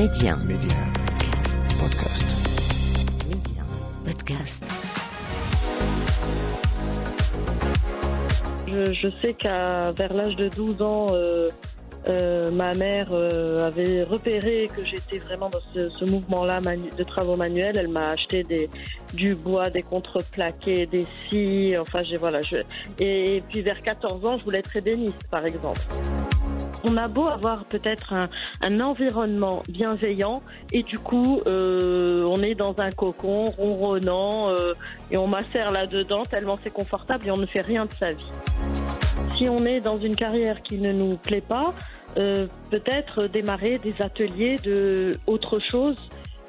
Média. Média. Podcast. Média. Podcast. Je, je sais qu'à vers l'âge de 12 ans, euh, euh, ma mère euh, avait repéré que j'étais vraiment dans ce, ce mouvement-là manu- de travaux manuels. Elle m'a acheté des, du bois, des contreplaqués, des scies. Enfin, j'ai voilà. Je, et, puis vers 14 ans, je voulais être ébéniste, par exemple. On a beau avoir peut-être un, un environnement bienveillant et du coup, euh, on est dans un cocon ronronnant euh, et on macère là-dedans tellement c'est confortable et on ne fait rien de sa vie. Si on est dans une carrière qui ne nous plaît pas, euh, peut-être démarrer des ateliers de autre chose.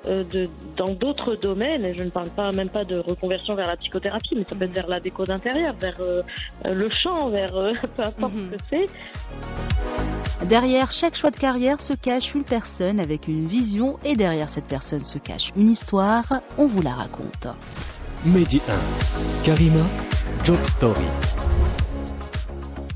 de, dans d'autres domaines, et je ne parle pas même pas de reconversion vers la psychothérapie, mais ça peut être vers la déco d'intérieur, vers euh, le chant, vers euh, peu importe Mhm. ce que c'est. Derrière chaque choix de carrière se cache une personne avec une vision et derrière cette personne se cache une histoire. On vous la raconte. Mehdi 1. Karima, Job Story.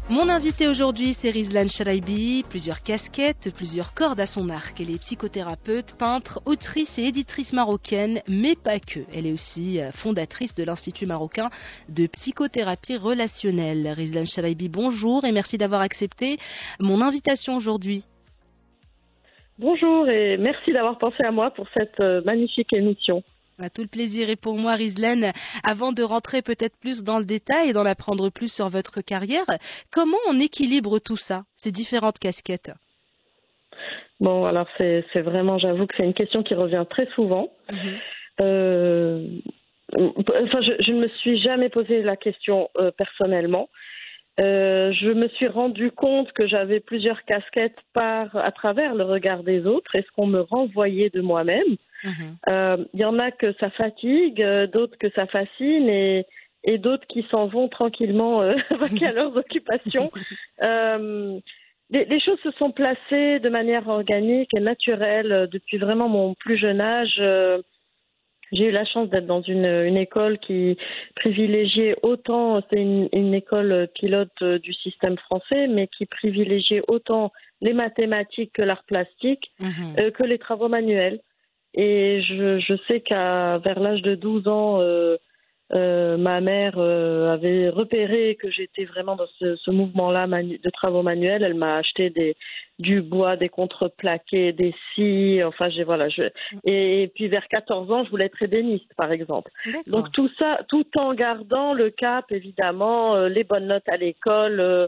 Mon invité aujourd'hui, c'est Rizlan Charaibi. Plusieurs casquettes, plusieurs cordes à son arc. Elle est psychothérapeute, peintre, autrice et éditrice marocaine, mais pas que. Elle est aussi euh, fondatrice de l'Institut marocain de psychothérapie relationnelle. Rizlan Charaibi, bonjour et merci d'avoir accepté mon invitation aujourd'hui. Bonjour et merci d'avoir pensé à moi pour cette euh, magnifique émission. Tout le plaisir est pour moi, Rizlen. Avant de rentrer peut-être plus dans le détail et d'en apprendre plus sur votre carrière, comment on équilibre tout ça, ces différentes casquettes? Bon, alors c'est vraiment, j'avoue que c'est une question qui revient très souvent. Euh, enfin, je, je ne me suis jamais posé la question euh, personnellement. Euh, je me suis rendu compte que j'avais plusieurs casquettes par à travers le regard des autres et ce qu'on me renvoyait de moi-même. Mhm. Euh, Il y en a que ça fatigue, euh, d'autres que ça fascine et, et d'autres qui s'en vont tranquillement euh, vaquer à leurs occupations. Euh, les, les choses se sont placées de manière organique et naturelle euh, depuis vraiment mon plus jeune âge. Euh, j'ai eu la chance d'être dans une, une école qui privilégiait autant, c'est une, une école pilote euh, du système français, mais qui privilégiait autant les mathématiques que l'art plastique Mhm. euh, que les travaux manuels. Et je, je sais qu'à vers l'âge de 12 ans, euh, euh, ma mère euh, avait repéré que j'étais vraiment dans ce, ce mouvement-là de travaux manuels. Elle m'a acheté des, du bois, des contreplaqués, des scies. Enfin, j'ai voilà. Je, et, puis vers 14 ans, je voulais être ébéniste, par exemple. Donc tout ça, tout en gardant le cap, évidemment, euh, les bonnes notes à l'école, euh,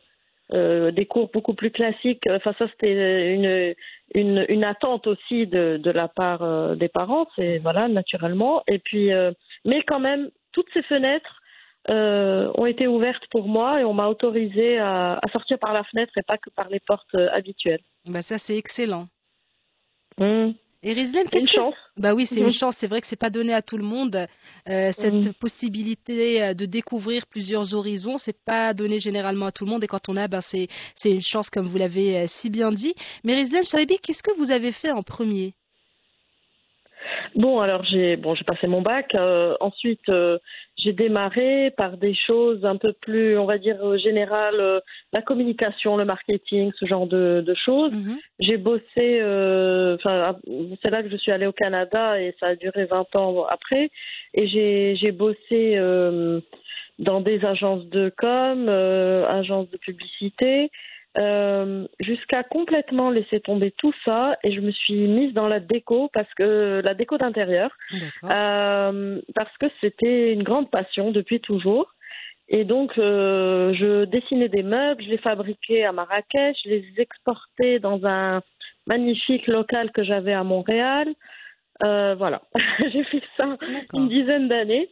euh, des cours beaucoup plus classiques. Enfin, ça, c'était une, une, une attente aussi de, de la part euh, des parents, c'est voilà, naturellement. Et puis, euh, mais quand même, toutes ces fenêtres euh, ont été ouvertes pour moi et on m'a autorisé à, à sortir par la fenêtre et pas que par les portes euh, habituelles. Bah, ça, c'est excellent. Hum, Et Rizlen, qu'est-ce que... Bah oui, c'est Mhm. une chance. C'est vrai que c'est pas donné à tout le monde euh, cette Mhm. possibilité euh, de découvrir plusieurs horizons. C'est pas donné généralement à tout le monde. Et quand on a, ben c'est c'est une chance, comme vous l'avez euh, si bien dit. Mais Rizlen Chalabi, qu'est-ce que vous avez fait en premier? Bon, alors j'ai bon, j'ai passé mon bac. euh, ensuite, euh, j'ai démarré par des choses un peu plus, on va dire euh, générales, euh, la communication, le marketing, ce genre de, de choses. Mhm. J'ai bossé, euh, c'est là que je suis allée au Canada et ça a duré 20 ans après. Et j'ai j'ai bossé euh, dans des agences de com, euh, agences de publicité, euh, jusqu'à complètement laisser tomber tout ça. Et je me suis mise dans la déco parce que la déco d'intérieur. Euh, parce que c'était une grande passion depuis toujours. Et donc, euh, je dessinais des meubles, je les fabriquais à Marrakech, je les exportais dans un magnifique local que j'avais à Montréal. Voilà, j'ai fait ça une dizaine d'années.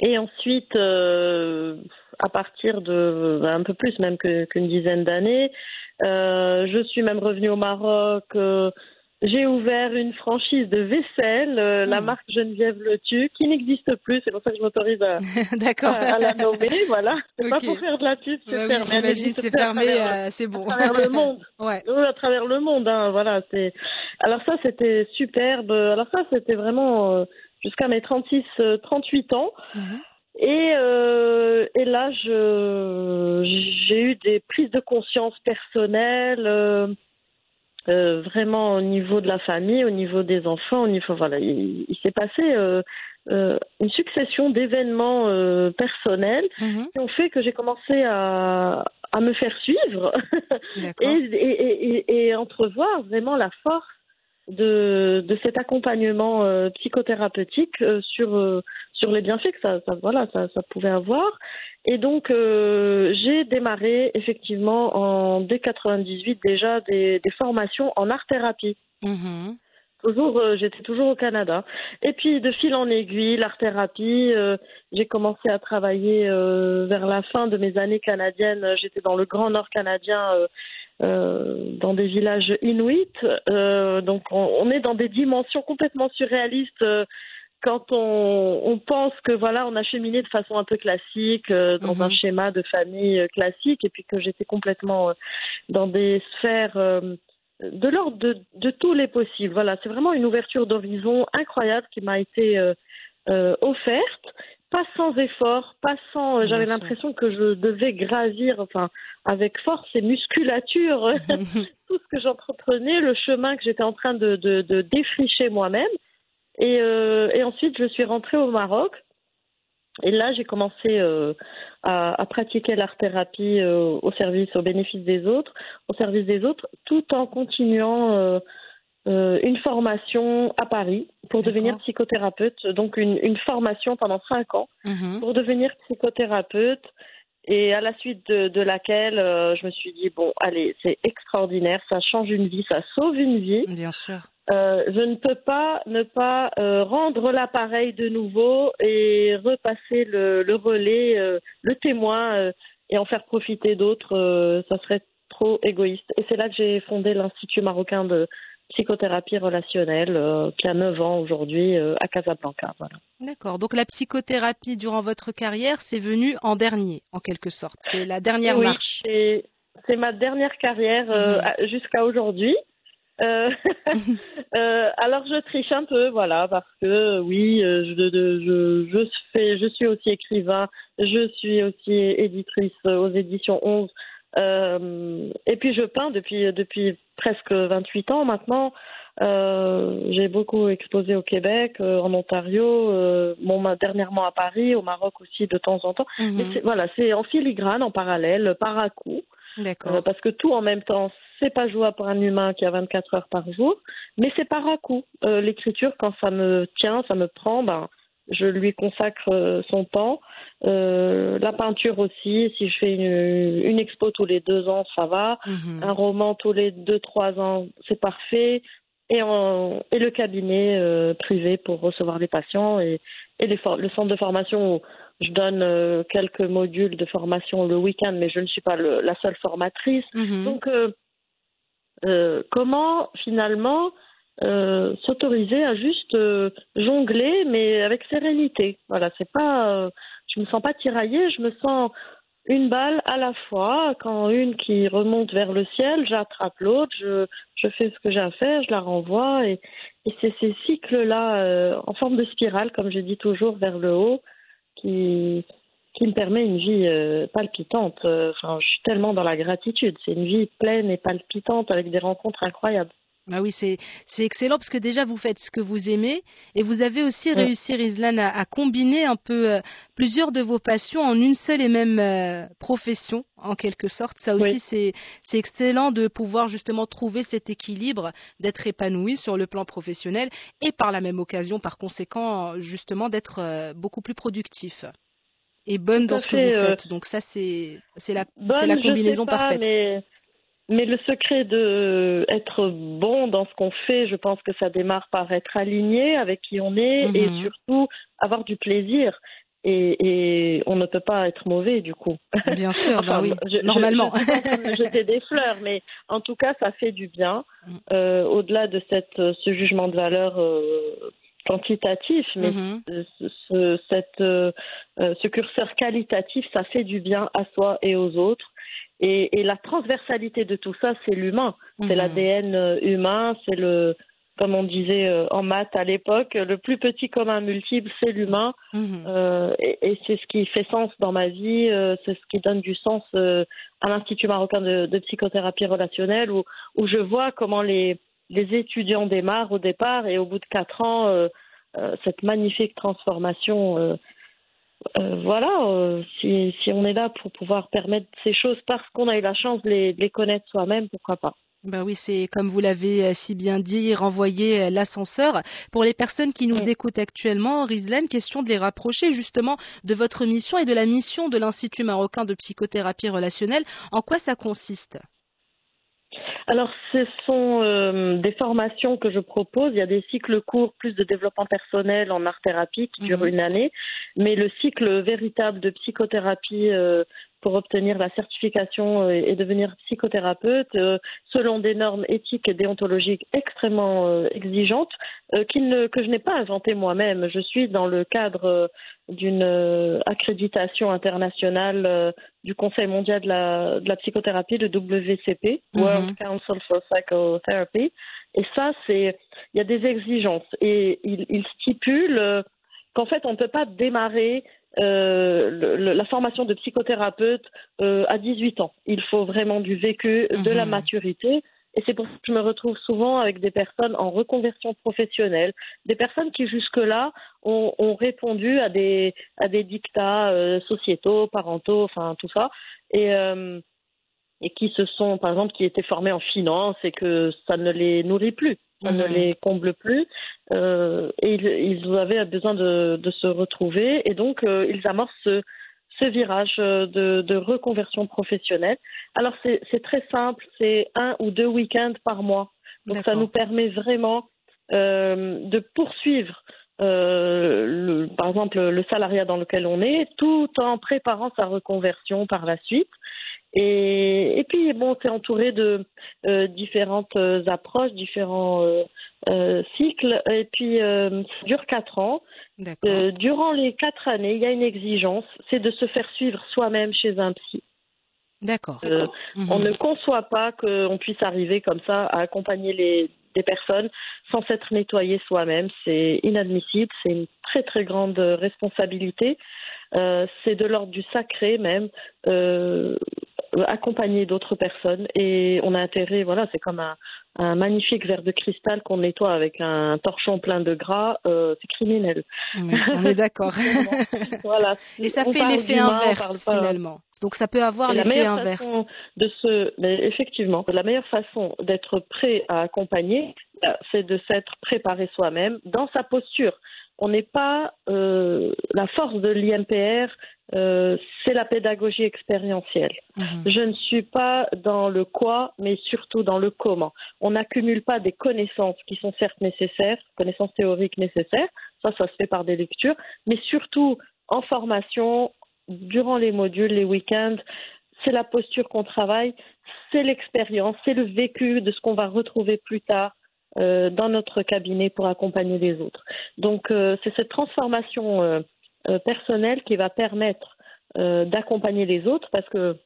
Et ensuite, euh, à partir de un peu plus même qu'une dizaine d'années, euh, je suis même revenue au Maroc. euh, j'ai ouvert une franchise de vaisselle, euh, la Mhm. marque Geneviève Le Tu, qui n'existe plus. C'est pour ça que je m'autorise à, à, à la nommer. Voilà, c'est pas Ok. pour faire de la pub, c'est oui, fermé. Existe c'est fermé, travers- euh, c'est bon. à travers le monde. ouais. Oui, à travers le monde, hein, voilà. C'est. Alors ça, c'était superbe. Alors ça, c'était vraiment euh, jusqu'à mes 36, euh, 38 ans. Mhm. Et, euh, et là, je, j'ai eu des prises de conscience personnelles. euh, euh, vraiment au niveau de la famille, au niveau des enfants, au niveau voilà, il, il s'est passé euh, euh, une succession d'événements euh, personnels Mhm. qui ont fait que j'ai commencé à, à me faire suivre et- et entrevoir vraiment la force de, de cet accompagnement euh, psychothérapeutique euh, sur euh, sur les bienfaits que ça, ça voilà ça, ça pouvait avoir. Et donc euh, j'ai démarré effectivement en dès 98 déjà des, des formations en art thérapie. Mhm. toujours euh, j'étais toujours au Canada. Et puis de fil en aiguille l'art thérapie euh, j'ai commencé à travailler euh, vers la fin de mes années canadiennes. J'étais dans le grand nord canadien euh, dans des villages inuits euh, donc on, on est dans des dimensions complètement surréalistes euh, quand on, on pense que voilà on a cheminé de façon un peu classique dans Mhm. un schéma de famille classique et puis que j'étais complètement dans des sphères de l'ordre de, de tous les possibles. Voilà, c'est vraiment une ouverture d'horizon incroyable qui m'a été offerte, pas sans effort, pas sans. euh, J'avais l'impression que je devais gravir, enfin, avec force et musculature, tout ce que j'entreprenais, le chemin que j'étais en train de, de, de défricher moi-même. Et, euh, et ensuite, je suis rentrée au Maroc. Et là, j'ai commencé euh, à, à pratiquer l'art-thérapie euh, au service, au bénéfice des autres, au service des autres, tout en continuant euh, une formation à Paris pour devenir psychothérapeute. Donc, une, une formation pendant cinq ans Mhm. pour devenir psychothérapeute et à la suite de, de laquelle euh, je me suis dit bon allez c'est extraordinaire ça change une vie ça sauve une vie Bien sûr. Euh, je ne peux pas ne pas euh, rendre l'appareil de nouveau et repasser le, le relais le témoin et en faire profiter d'autres ça serait trop égoïste et c'est là que j'ai fondé l'institut marocain de psychothérapie relationnelle euh, qui a 9 ans aujourd'hui euh, à Casablanca voilà D'accord. Donc la psychothérapie durant votre carrière, c'est venu en dernier, en quelque sorte. C'est la dernière oui, marche. C'est, c'est ma dernière carrière euh, Mhm. jusqu'à aujourd'hui. Euh, alors je triche un peu, voilà, parce que oui, je, de- je, je fais, je suis aussi écrivain, je suis aussi éditrice aux éditions 11, euh, et puis je peins depuis depuis presque 28 ans maintenant. Euh, j'ai beaucoup exposé au Québec, euh, en Ontario, bon, dernièrement à Paris, au Maroc aussi de temps en temps. Mais Mhm. c'est- voilà, c'est en filigrane, en parallèle, par à coup, D'accord. parce que tout en même temps, c'est pas jouable pour un humain qui a 24 heures par jour, mais c'est par à coup. L'écriture, quand ça me tient, ça me prend, ben, je lui consacre euh, son temps. Euh, la peinture aussi, si je fais une, une expo tous les deux ans, ça va. Mhm. Un roman tous les deux, trois ans, c'est parfait. Et, en, et le cabinet euh, privé pour recevoir les patients et, et les for- le centre de formation où je donne euh, quelques modules de formation le week-end, mais je ne suis pas le- la seule formatrice. Mhm. Donc, comment finalement euh, s'autoriser à juste euh, jongler, mais avec sérénité Voilà, c'est pas, euh, je me sens pas tiraillée, je me sens une balle à la fois. Quand une qui remonte vers le ciel, j'attrape l'autre, je, je fais ce que j'ai à faire, je la renvoie, et, et c'est ces cycles-là en forme de spirale, comme je dis toujours, vers le haut, qui qui me permet une vie palpitante. Je suis tellement dans la gratitude. C'est une vie pleine et palpitante avec des rencontres incroyables. Ah oui, c'est c'est excellent parce que déjà vous faites ce que vous aimez et vous avez aussi Ouais. réussi, Rizlan, à, à combiner un peu euh, plusieurs de vos passions en une seule et même euh, profession, en quelque sorte. Ça aussi, Oui. c'est c'est excellent de pouvoir justement trouver cet équilibre, d'être épanoui sur le plan professionnel et par la même occasion, par conséquent, justement, d'être euh, beaucoup plus productif et bonne dans ce que vous euh, faites. Donc ça, c'est c'est la Bonne, la je sais combinaison pas, parfaite. Mais, mais le secret de être bon dans ce qu'on fait, je pense que ça démarre par être aligné avec qui on est et Mhm. surtout avoir du plaisir. Et, et on ne peut pas être mauvais du coup. Bien sûr, ben Enfin, oui, je- normalement. Je, jeter des fleurs, mais en tout cas, ça fait du bien. Mm. Euh, Au-delà de cette, ce jugement de valeur euh, quantitatif, mais Mhm. ce, ce- cette, euh, euh, ce curseur qualitatif, ça fait du bien à soi et aux autres. Et, et la transversalité de tout ça, c'est l'humain, c'est Mhm. l'ADN euh, humain, c'est le comme on disait en maths à l'époque, le plus petit commun multiple, c'est l'humain. Mhm. Euh, et, et c'est ce qui fait sens dans ma vie, euh, c'est ce qui donne du sens euh, à l'Institut marocain de, de psychothérapie relationnelle, où, où je vois comment les, les étudiants démarrent au départ et au bout de quatre ans, euh, euh, cette magnifique transformation. euh, voilà, si, si on est là pour pouvoir permettre ces choses parce qu'on a eu la chance de les, de les connaître soi-même, pourquoi pas. Ben oui, c'est comme vous l'avez si bien dit, renvoyer l'ascenseur. Pour les personnes qui nous Oui. écoutent actuellement, Rizlan, question de les rapprocher justement de votre mission et de la mission de l'Institut marocain de psychothérapie relationnelle. En quoi ça consiste? Alors, ce sont euh, des formations que je propose. Il y a des cycles courts, plus de développement personnel en art thérapie qui durent Mhm. une année, mais le cycle véritable de psychothérapie euh, pour obtenir la certification euh, et devenir psychothérapeute, euh, selon des normes éthiques et déontologiques extrêmement euh, exigeantes, euh, ne- que je n'ai pas inventées moi-même. Je suis dans le cadre euh, d'une euh, accréditation internationale euh, du Conseil mondial de la, de la psychothérapie, le WCP, Mhm. World For Psychotherapy. Et ça, c'est, il y a des exigences et il, il stipule euh, qu'en fait, on ne peut pas démarrer euh, le- le- la formation de psychothérapeute euh, à 18 ans. Il faut vraiment du vécu, de la Mhm. maturité. Et c'est pour ça que je me retrouve souvent avec des personnes en reconversion professionnelle, des personnes qui jusque-là ont, ont répondu à des, à des dictats euh, sociétaux, parentaux, enfin tout ça, et, et qui se sont, par exemple, qui étaient formés en finance et que ça ne les nourrit plus, ça ne Mhm. les comble plus, euh, et ils, ils avaient besoin de, de se retrouver, et donc euh, ils amorcent ce, ce virage euh, de, de reconversion professionnelle. Alors c'est très simple, c'est un ou deux week-ends par mois. Donc ça nous permet vraiment euh, de poursuivre, euh, le, par exemple, le salariat dans lequel on est, tout en préparant sa reconversion par la suite. Et, et puis bon, c'est entouré de euh, différentes euh, approches, différents euh, cycles. Et puis ça dure quatre ans. Durant les quatre années, il y a une exigence, c'est de se faire suivre soi-même chez un psy. D'accord. Mhm. on ne conçoit pas qu'on puisse arriver comme ça à accompagner les, des personnes sans s'être nettoyé soi-même. C'est inadmissible, c'est une très très grande responsabilité. Euh, c'est de l'ordre du sacré même. Euh, accompagner d'autres personnes et on a intérêt, voilà, c'est comme un, un magnifique verre de cristal qu'on nettoie avec un torchon plein de gras, euh, c'est criminel. Oui, on est d'accord. voilà. Et ça On fait l'effet inverse pas- finalement. Donc ça peut avoir l'effet inverse. de se, mais effectivement, la meilleure façon d'être prêt à accompagner, c'est de s'être préparé soi-même dans sa posture. On n'est pas euh, la force de l'IMPR, euh, c'est la pédagogie expérientielle. Mhm. Je ne suis pas dans le quoi, mais surtout dans le comment. On n'accumule pas des connaissances qui sont certes nécessaires, connaissances théoriques nécessaires, ça, ça se fait par des lectures, mais surtout en formation, durant les modules, les week-ends, c'est la posture qu'on travaille, c'est l'expérience, c'est le vécu de ce qu'on va retrouver plus tard dans notre cabinet pour accompagner les autres. Donc, euh, c'est cette transformation euh, euh, personnelle qui va permettre euh, d'accompagner les autres parce que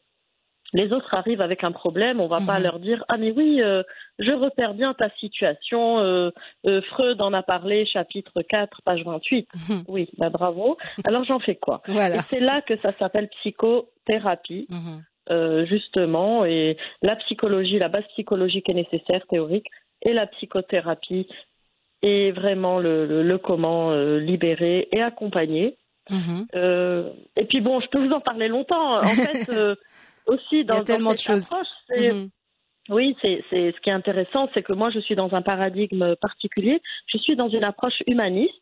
les autres arrivent avec un problème, on va pas Mhm. leur dire ah mais oui, euh, je repère bien ta situation, euh, euh, Freud en a parlé, chapitre 4, page 28. Mhm. Oui, bah bravo. Alors j'en fais quoi? Et c'est là que ça s'appelle psychothérapie, Mhm. euh, justement, et la psychologie, la base psychologique est nécessaire, théorique, et la psychothérapie est vraiment le, le, le comment euh, libérer et accompagner. Mhm. Euh, et puis bon, je peux vous en parler longtemps. En fait, euh, aussi dans, Il y a tellement dans de cette choses. approche, Mhm. oui, c'est c'est ce qui est intéressant, c'est que moi je suis dans un paradigme particulier. Je suis dans une approche humaniste.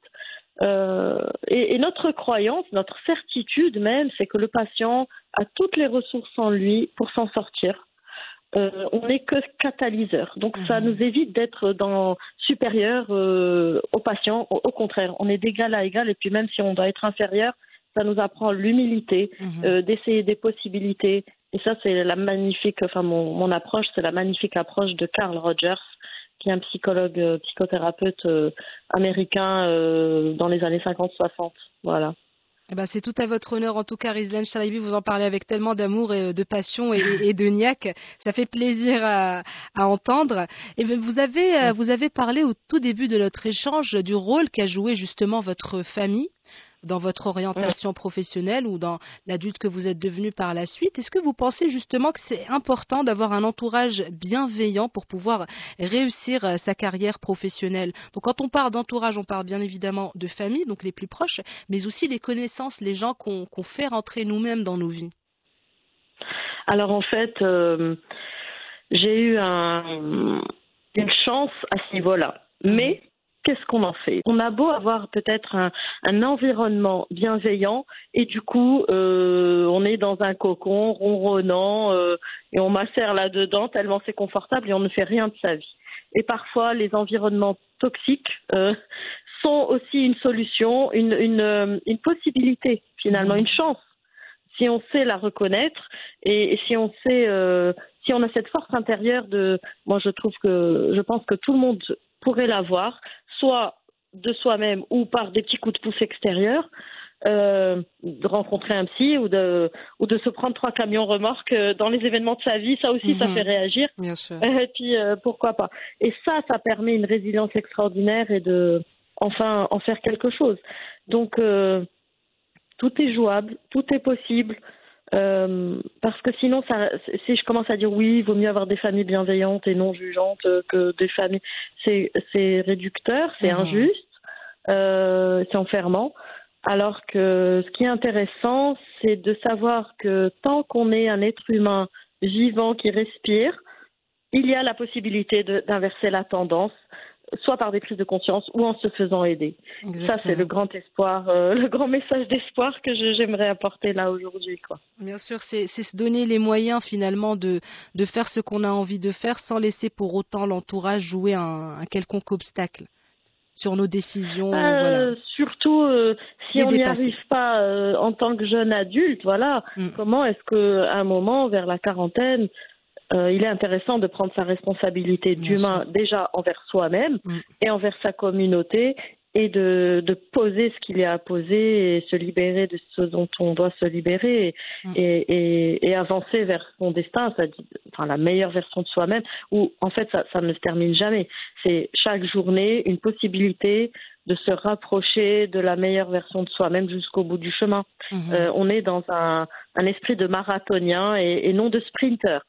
Euh, et, et notre croyance, notre certitude même, c'est que le patient a toutes les ressources en lui pour s'en sortir. Euh, on n'est que catalyseur, donc ça Mhm. nous évite d'être dans supérieur euh, au patient. Au, au contraire, on est d'égal à égal, et puis même si on doit être inférieur, ça nous apprend l'humilité, Mhm. euh, d'essayer des possibilités. Et ça, c'est la magnifique, enfin mon, mon approche, c'est la magnifique approche de Carl Rogers, qui est un psychologue, euh, psychothérapeute euh, américain euh, dans les années 50-60. Voilà. Eh ben, c'est tout à votre honneur. En tout cas, Rizlan Chalibi, vous en parlez avec tellement d'amour et de passion et, de niaque. Ça fait plaisir à, entendre. Et vous avez, euh, vous avez parlé au tout début de notre échange du rôle qu'a joué justement votre famille dans votre orientation professionnelle ou dans l'adulte que vous êtes devenu par la suite. Est-ce que vous pensez justement que c'est important d'avoir un entourage bienveillant pour pouvoir réussir euh, sa carrière professionnelle? Donc quand on parle d'entourage, on parle bien évidemment de famille, donc les plus proches, mais aussi les connaissances, les gens qu'on fait rentrer nous-mêmes dans nos vies. Alors en fait, euh, j'ai eu un, une chance à ce niveau-là. Mais qu'est-ce qu'on en fait? On a beau avoir peut-être un, un, environnement bienveillant et du coup euh, on est dans un cocon ronronnant euh, et on macère là-dedans tellement c'est confortable et on ne fait rien de sa vie. Et parfois les environnements toxiques euh, sont aussi une solution, une, une, une possibilité finalement, une chance. Si on sait la reconnaître et, et si on sait si on a cette force intérieure de moi je trouve que je pense que tout le monde pourrait l'avoir soit de soi-même ou par des petits coups de pouce extérieurs, euh, de rencontrer un psy ou de ou de se prendre trois camions remorques euh, dans les événements de sa vie, ça aussi ça mhm. fait réagir. Bien sûr. Et puis euh, pourquoi pas. Et ça, ça permet une résilience extraordinaire et de enfin en faire quelque chose. Donc tout est jouable, tout est possible. Euh, parce que sinon, ça, si je commence à dire oui, il vaut mieux avoir des familles bienveillantes et non jugeantes que des familles, c'est, c'est réducteur, c'est mhm. injuste, euh, c'est enfermant. Alors que ce qui est intéressant, c'est de savoir que tant qu'on est un être humain vivant qui respire, il y a la possibilité d'inverser la tendance soit par des prises de conscience ou en se faisant aider. Ça, c'est le grand espoir, euh, le grand message d'espoir que j'aimerais apporter là aujourd'hui. Bien sûr, c'est se donner les moyens finalement de, de faire ce qu'on a envie de faire sans laisser pour autant l'entourage jouer un, quelconque obstacle sur nos décisions. Euh, surtout euh, si on n'y arrive pas en tant que jeune adulte, voilà. Mm. Comment est-ce qu'à un moment, vers la quarantaine, euh, il est intéressant de prendre sa responsabilité d'humain déjà envers soi-même mm. et envers sa communauté et de, de poser ce qu'il y a à poser et se libérer de ce dont on doit se libérer mm. et, et, et, avancer vers son destin, enfin la meilleure version de soi-même, où en fait ça, ça ne se termine jamais. C'est chaque journée une possibilité de se rapprocher de la meilleure version de soi-même jusqu'au bout du chemin. Mm-hmm. Euh, on est dans un, un esprit de marathonien et, et non de sprinter.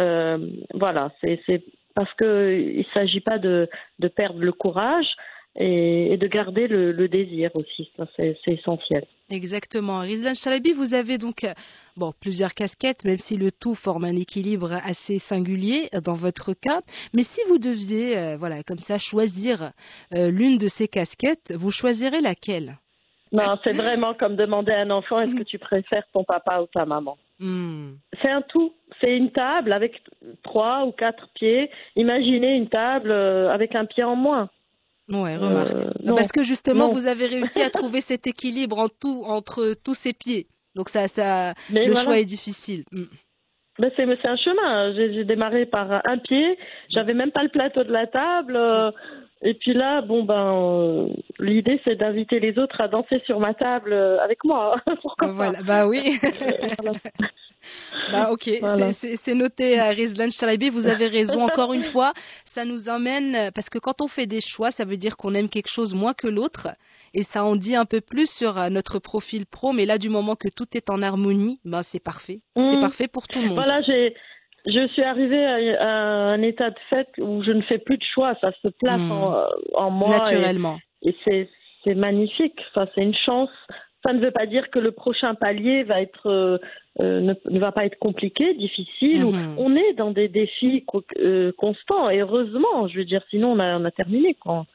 Euh, voilà, c'est parce qu'il ne s'agit pas de, de, perdre le courage et, de garder le, le désir aussi, c'est essentiel. Exactement. Rizlan Chalabi, vous avez donc bon, plusieurs casquettes, même si le tout forme un équilibre assez singulier dans votre cas. Mais si vous deviez, euh, voilà, comme ça, choisir euh, l'une de ces casquettes, vous choisirez laquelle? Non, c'est vraiment comme demander à un enfant est-ce que tu préfères ton papa ou ta maman? Hmm. C'est un tout. C'est une table avec trois ou quatre pieds. Imaginez une table euh, avec un pied en moins. Ouais, remarque. Euh, Parce que justement, vous avez réussi à trouver cet équilibre en tout, entre tous ces pieds. Donc ça, ça, le choix est difficile. Hmm. Ben c'est, un chemin. J'ai, démarré par un pied. J'avais même pas le plateau de la table. Euh, et puis là, bon ben, l'idée c'est d'inviter les autres à danser sur ma table avec moi. Pourquoi voilà. Bah oui. Bah ok, c'est noté à Rizlan vous avez raison encore une fois, ça nous emmène, parce que quand on fait des choix, ça veut dire qu'on aime quelque chose moins que l'autre, et ça en dit un peu plus sur euh, notre profil pro, mais là du moment que tout est en harmonie, ben c'est parfait, c'est mmh. parfait pour tout le monde. Voilà, j'ai je suis arrivée à, un état de fait où je ne fais plus de choix, ça se place mmh. en, en, moi. Naturellement. Et, et c'est magnifique, enfin, c'est une chance ça ne veut pas dire que le prochain palier va être euh, euh, ne, va pas être compliqué, difficile. Mhm. On est dans des défis euh, constants et heureusement, je veux dire, sinon on a, on a terminé quoi.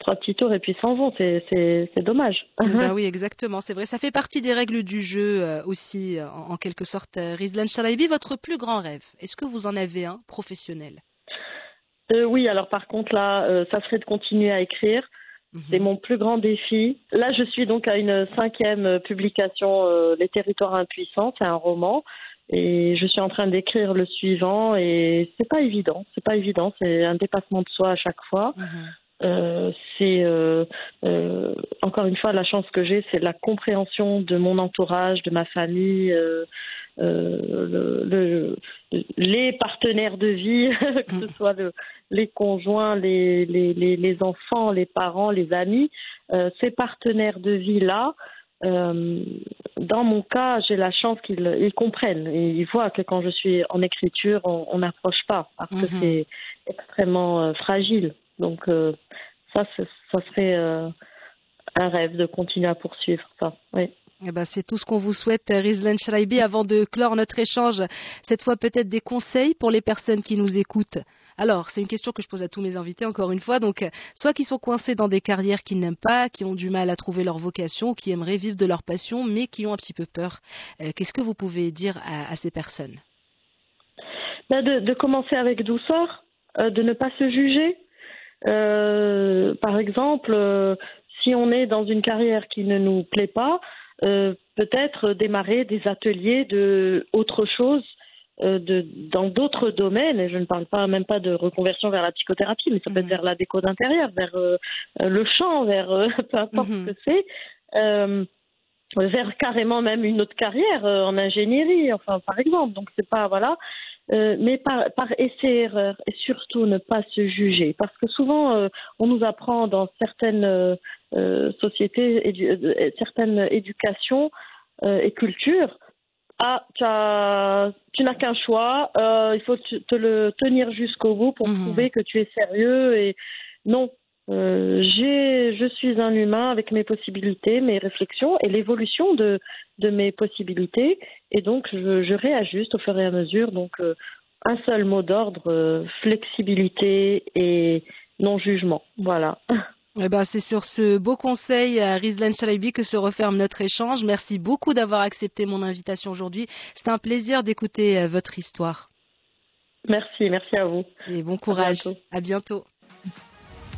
Trois petits tours et puis s'en vont, c'est dommage. Bah oui, exactement, c'est vrai. Ça fait partie des règles du jeu aussi, en, quelque sorte. Rizlan Chalaïbi, votre plus grand rêve, est-ce que vous en avez un professionnel? Oui, alors par contre là, ça serait de continuer à écrire. C'est mhm. mon plus grand défi. Là, je suis donc à une cinquième publication, euh, Les territoires impuissants. C'est un roman. Et je suis en train d'écrire le suivant et c'est pas évident. C'est pas évident. C'est un dépassement de soi à chaque fois. Mhm. c'est encore une fois la chance que j'ai, c'est la compréhension de mon entourage, de ma famille, le, les partenaires de vie, que ce mm. soit les conjoints, les, les, les, enfants, les parents, les amis, ces partenaires de vie là euh, dans mon cas, j'ai la chance qu'ils comprennent. Et ils voient que quand je suis en écriture, on n'approche pas parce que mhm. c'est extrêmement euh, fragile. Donc euh, ça, ça serait un rêve de continuer à poursuivre ça. Oui. Eh ben, c'est tout ce qu'on vous souhaite, Rizlan Schreibi. Avant de clore notre échange, cette fois peut-être des conseils pour les personnes qui nous écoutent. Alors, c'est une question que je pose à tous mes invités, encore une fois. Donc, soit qui sont coincés dans des carrières qu'ils n'aiment pas, qui ont du mal à trouver leur vocation, qui aimeraient vivre de leur passion, mais qui ont un petit peu peur. Euh, qu'est-ce que vous pouvez dire à, ces personnes? Ben, de, commencer avec douceur, euh, de ne pas se juger. Euh, par exemple, si on est dans une carrière qui ne nous plaît pas, peut-être démarrer des ateliers de autre chose euh, de, dans d'autres domaines, et je ne parle pas même pas de reconversion vers la psychothérapie, mais ça peut être mhm. vers la déco d'intérieur, vers euh, le chant, vers peu importe mhm. ce que c'est, euh, vers carrément même une autre carrière en ingénierie, enfin par exemple. Donc c'est pas voilà, mais par, par essai erreur et surtout ne pas se juger, parce que souvent on nous apprend dans certaines sociétés, certaines éducations et cultures ah, tu, n'as qu'un choix, euh, il faut te le tenir jusqu'au bout pour mhm. prouver que tu es sérieux et non. Euh, je suis un humain avec mes possibilités, mes réflexions et l'évolution de, mes possibilités et donc je, réajuste au fur et à mesure. Donc euh, un seul mot d'ordre, flexibilité et non jugement. Voilà. Eh ben, c'est sur ce beau conseil à Rizlan Chalibi que se referme notre échange. Merci beaucoup d'avoir accepté mon invitation aujourd'hui. C'est un plaisir d'écouter euh, votre histoire. Merci, merci à vous. Et bon courage. À bientôt.